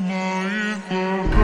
My you.